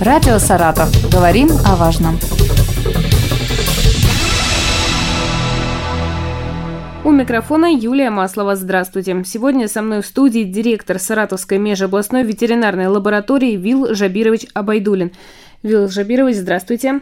Радио «Саратов». Говорим о важном. У микрофона Юлия Маслова. Здравствуйте. Сегодня со мной в студии директор Саратовской межобластной ветеринарной лаборатории Вил Жабирович Абайдулин. Вил Жабирович, здравствуйте.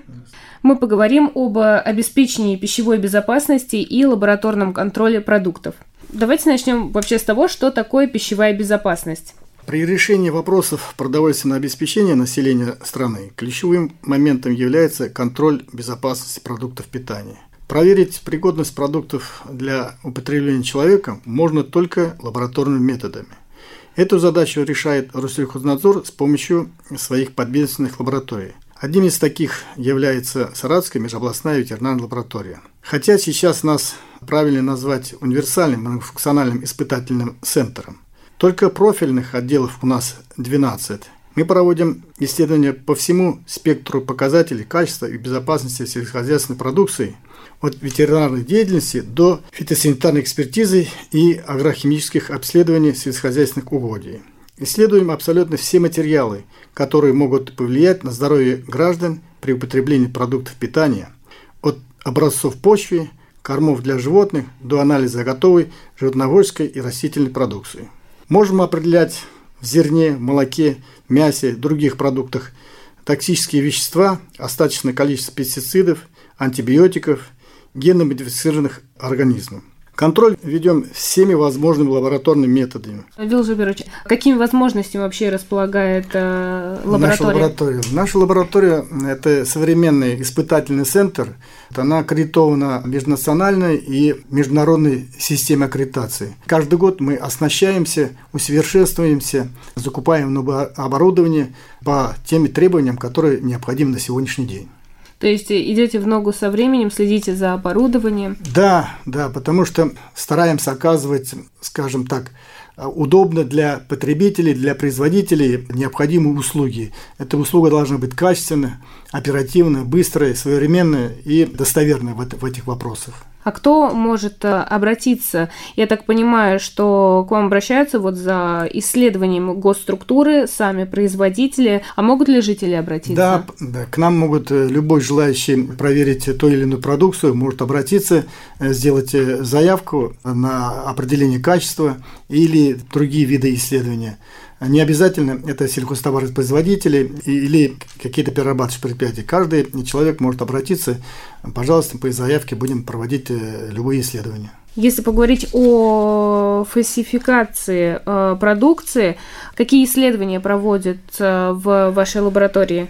Мы поговорим об обеспечении пищевой безопасности и лабораторном контроле продуктов. Давайте начнем вообще с того, что такое пищевая безопасность. При решении вопросов продовольственного обеспечения населения страны ключевым моментом является контроль безопасности продуктов питания. Проверить пригодность продуктов для употребления человеком можно только лабораторными методами. Эту задачу решает Россельхознадзор с помощью своих подведомственных лабораторий. Одним из таких является Саратовская межобластная ветеринарная лаборатория. Хотя сейчас нас правильно назвать универсальным многофункциональным испытательным центром. Только профильных отделов у нас 12. Мы проводим исследования по всему спектру показателей качества и безопасности сельскохозяйственной продукции, от ветеринарной деятельности до фитосанитарной экспертизы и агрохимических обследований сельскохозяйственных угодий. Исследуем абсолютно все материалы, которые могут повлиять на здоровье граждан при употреблении продуктов питания, от образцов почвы, кормов для животных до анализа готовой животноводческой и растительной продукции. Можем определять в зерне, молоке, мясе, других продуктах токсические вещества, остаточное количество пестицидов, антибиотиков, генно-модифицированных организмов. Контроль ведем всеми возможными лабораторными методами. Вил Жуберович, какими возможностями вообще располагает э, лаборатория? Наша лаборатория. Наша лаборатория – это современный испытательный центр. Она аккредитована межнациональной и международной системой аккредитации. Каждый год мы оснащаемся, усовершенствуемся, закупаем новое оборудование по тем требованиям, которые необходимы на сегодняшний день. То есть идете в ногу со временем, следите за оборудованием. Да, да, потому что стараемся оказывать, скажем так, удобно для потребителей, для производителей необходимые услуги. Эта услуга должна быть качественная, оперативная, быстрая, современная и достоверная в этих вопросах. А кто может э, обратиться? Я так понимаю, что к вам обращаются вот за исследованием госструктуры, сами производители. А могут ли жители обратиться? Да, да к нам могут э, любой желающий проверить ту или иную продукцию, может обратиться, э, сделать заявку на определение качества или другие виды исследования. Не обязательно это сельхозтоваропроизводители или какие-то перерабатывающие предприятия. Каждый человек может обратиться, пожалуйста, по заявке будем проводить э, любые исследования. Если поговорить о фальсификации э, продукции, какие исследования проводят э, в вашей лаборатории?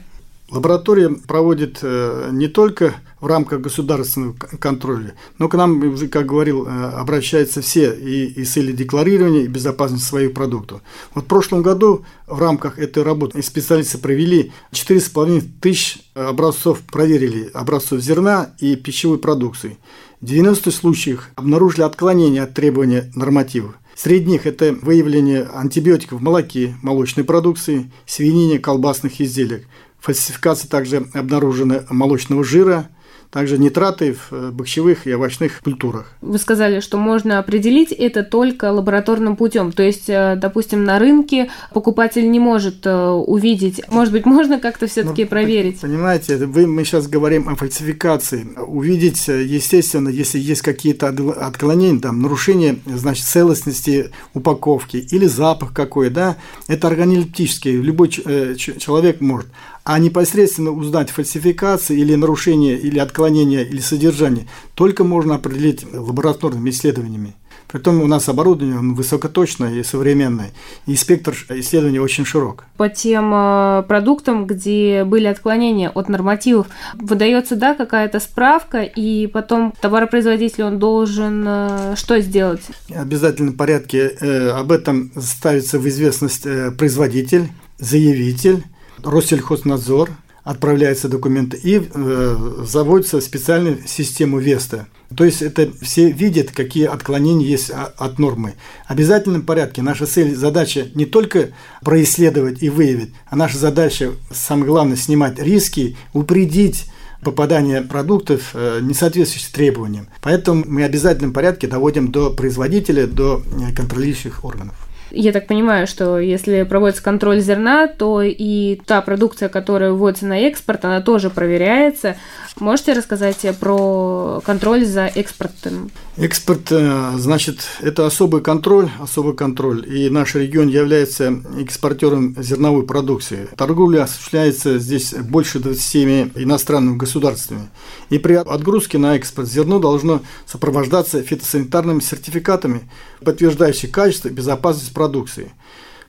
Лаборатория проводит э, не только в рамках государственного контроля, но к нам, уже, как говорил, э, обращаются все и, и с декларирования и безопасности своих продуктов. Вот в прошлом году в рамках этой работы специалисты провели 4,5 тысяч образцов, проверили образцов зерна и пищевой продукции. В 90 случаях обнаружили отклонение от требования нормативов. Среди них это выявление антибиотиков в молоке, молочной продукции, свинине, колбасных изделиях, Фальсификация также обнаружена молочного жира, также нитраты в э, бахчевых и овощных культурах. Вы сказали, что можно определить это только лабораторным путем. То есть, э, допустим, на рынке покупатель не может э, увидеть. Может быть, можно как-то все-таки ну, проверить? Понимаете, вы, мы сейчас говорим о фальсификации. Увидеть, естественно, если есть какие-то отклонения, там, нарушение, значит, целостности упаковки или запах какой, да, это органолептический, любой человек может а непосредственно узнать фальсификации или нарушения, или отклонения, или содержание только можно определить лабораторными исследованиями. Притом у нас оборудование высокоточное и современное, и спектр исследований очень широк. По тем э, продуктам, где были отклонения от нормативов, выдается, да, какая-то справка, и потом товаропроизводитель, он должен э, что сделать? В обязательном порядке э, об этом ставится в известность производитель, заявитель, Россельхознадзор, отправляются документы и э, заводится специальная система ВЕСТа. То есть это все видят, какие отклонения есть от нормы. В обязательном порядке наша цель, задача не только происследовать и выявить, а наша задача, самое главное, снимать риски, упредить попадание продуктов, э, не соответствующих требованиям. Поэтому мы в обязательном порядке доводим до производителя, до э, контролирующих органов. Я так понимаю, что если проводится контроль зерна, то и та продукция, которая вводится на экспорт, она тоже проверяется. Можете рассказать про контроль за экспортом? Экспорт, э, значит, это особый контроль, особый контроль. И наш регион является экспортером зерновой продукции. Торговля осуществляется здесь больше 27 иностранными государствами. И при отгрузке на экспорт зерно должно сопровождаться фитосанитарными сертификатами, подтверждающими качество и безопасность продукции.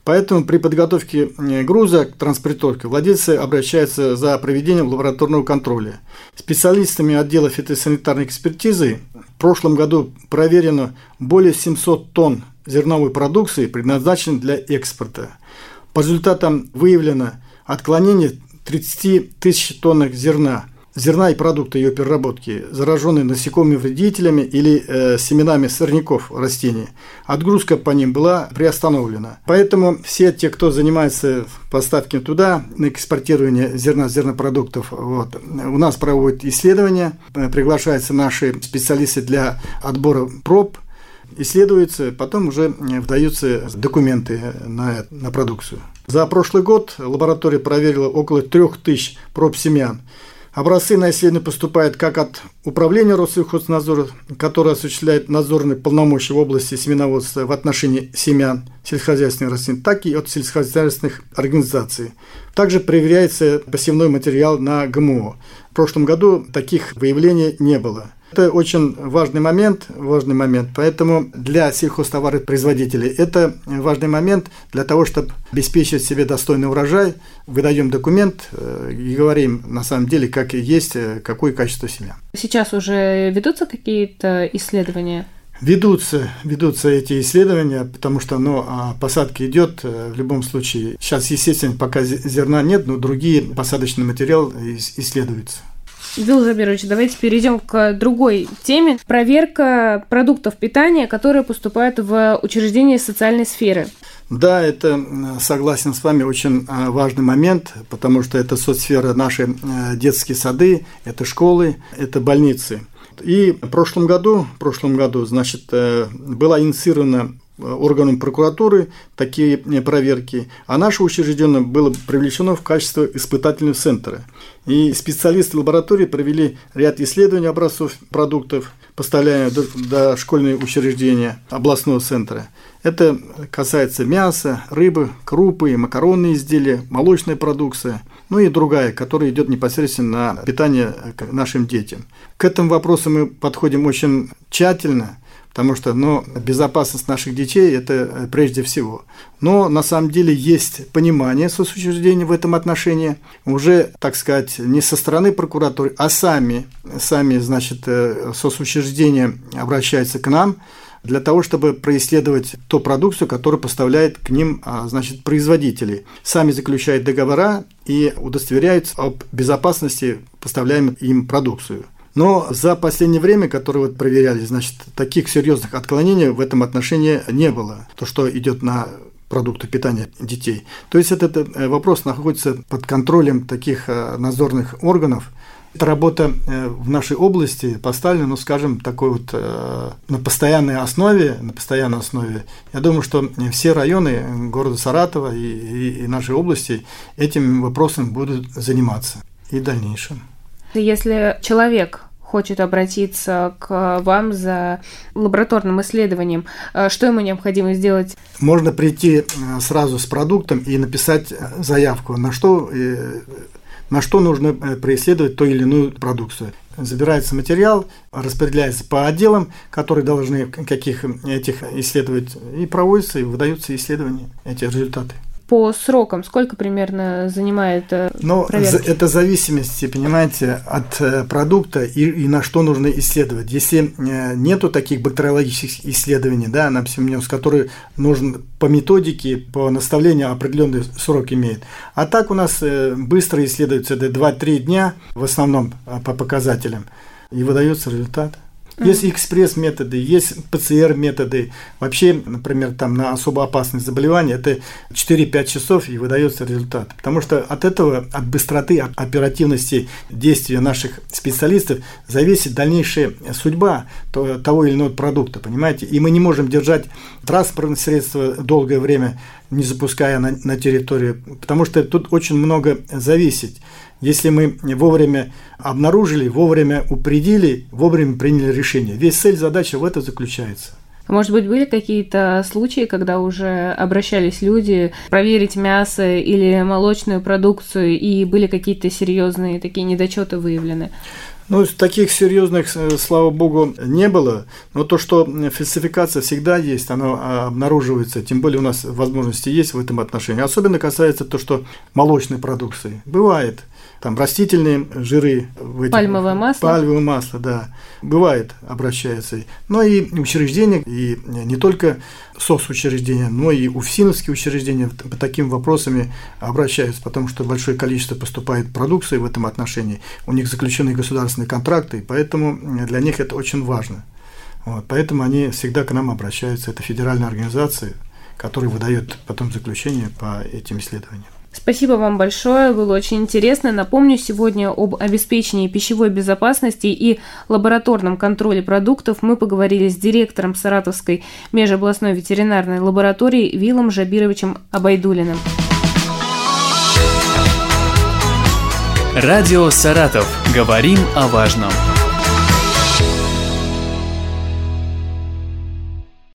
Поэтому при подготовке э, груза к транспортировке владельцы обращаются за проведением лабораторного контроля. Специалистами отдела фитосанитарной экспертизы в прошлом году проверено более 700 тонн зерновой продукции, предназначенной для экспорта. По результатам выявлено отклонение 30 тысяч тонн зерна – зерна и продукты ее переработки, зараженные насекомыми вредителями или э, семенами сорняков растений, отгрузка по ним была приостановлена. Поэтому все те, кто занимается поставками туда, на экспортирование зерна, зернопродуктов, вот, у нас проводят исследования, э, приглашаются наши специалисты для отбора проб, исследуются, потом уже э, вдаются документы на, на продукцию. За прошлый год лаборатория проверила около 3000 проб семян. Образцы на исследование поступают как от Управления Россельхознадзора, которое осуществляет надзорные полномочия в области семеноводства в отношении семян сельскохозяйственных растений, так и от сельскохозяйственных организаций. Также проверяется посевной материал на ГМО. В прошлом году таких выявлений не было. Это очень важный момент, важный момент. Поэтому для сельхозтоваропроизводителей это важный момент для того, чтобы обеспечить себе достойный урожай. Выдаем документ э, и говорим на самом деле, как есть, э, какое качество семян. Сейчас уже ведутся какие-то исследования? Ведутся, ведутся эти исследования, потому что ну, а посадка идет э, в любом случае. Сейчас, естественно, пока зерна нет, но другие посадочные материалы исследуются. Юрий Забирович, давайте перейдем к другой теме. Проверка продуктов питания, которые поступают в учреждения социальной сферы. Да, это, согласен с вами, очень а, важный момент, потому что это соцсфера наши э, детские сады, это школы, это больницы. И в прошлом году, в прошлом году, значит, э, была инициирована органам прокуратуры такие э, проверки, а наше учреждение было привлечено в качестве испытательного центра. И специалисты лаборатории провели ряд исследований образцов продуктов, поставляя до, до школьные учреждения областного центра. Это касается мяса, рыбы, крупы, макаронные изделия, молочная продукция, ну и другая, которая идет непосредственно на питание нашим детям. К этому вопросу мы подходим очень тщательно – потому что ну, безопасность наших детей – это э, прежде всего. Но на самом деле есть понимание соцучреждений в этом отношении, уже, так сказать, не со стороны прокуратуры, а сами, сами значит, э, соцучреждения обращаются к нам, для того, чтобы происследовать ту продукцию, которую поставляет к ним а, значит, производители. Сами заключают договора и удостоверяются об безопасности поставляемой им продукцию. Но за последнее время, которое вот проверяли, значит, таких серьезных отклонений в этом отношении не было. То, что идет на продукты питания детей. То есть этот э, вопрос находится под контролем таких э, надзорных органов. Эта работа э, в нашей области поставлена, ну, скажем, такой вот на постоянной основе, на постоянной основе. Я думаю, что все районы города Саратова и, и, и нашей области этим вопросом будут заниматься и в дальнейшем. Если человек хочет обратиться к вам за лабораторным исследованием, э, что ему необходимо сделать? Можно прийти э, сразу с продуктом и написать э, заявку, на что, на что нужно происследовать ту или иную продукцию. Забирается материал, распределяется по отделам, которые должны каких этих исследовать, и проводятся, и выдаются исследования, эти результаты по срокам сколько примерно занимает э, Ну, это зависимости, понимаете, от э, продукта и, и на что нужно исследовать. Если э, нету таких бактериологических исследований, да, на псевмиоз, которые нужно по методике, по наставлению определенный срок имеет. А так у нас быстро исследуется до 2-3 дня, в основном по показателям, и выдается результат. Есть экспресс-методы, есть ПЦР-методы. Вообще, например, там на особо опасные заболевания это 4-5 часов и выдается результат. Потому что от этого, от быстроты, от оперативности действия наших специалистов зависит дальнейшая судьба того или иного продукта, понимаете? И мы не можем держать транспортное средство долгое время, не запуская на, на территорию, потому что тут очень много зависит. Если мы вовремя обнаружили, вовремя упредили, вовремя приняли решение. Весь цель задача в этом заключается. Может быть, были какие-то случаи, когда уже обращались люди проверить мясо или молочную продукцию, и были какие-то серьезные такие недочеты выявлены? Ну, таких серьезных, э, слава богу, не было. Но то, что фальсификация всегда есть, она а, обнаруживается, тем более у нас возможности есть в этом отношении. Особенно касается то, что молочной продукции. Бывает там растительные жиры. В этих, Пальмовое масло? Пальмовое масло, да. Бывает, обращается. Но и учреждения, и не только СОС-учреждения, но и УФСИНовские учреждения по таким вопросами обращаются, потому что большое количество поступает продукции в этом отношении. У них заключены государственные контракты, и поэтому для них это очень важно. Вот, поэтому они всегда к нам обращаются. Это федеральная организация, которая выдает потом заключение по этим исследованиям. Спасибо вам большое, было очень интересно. Напомню сегодня об обеспечении пищевой безопасности и лабораторном контроле продуктов мы поговорили с директором Саратовской межобластной ветеринарной лаборатории Вилом Жабировичем Абайдулиным. Радио «Саратов». Говорим о важном.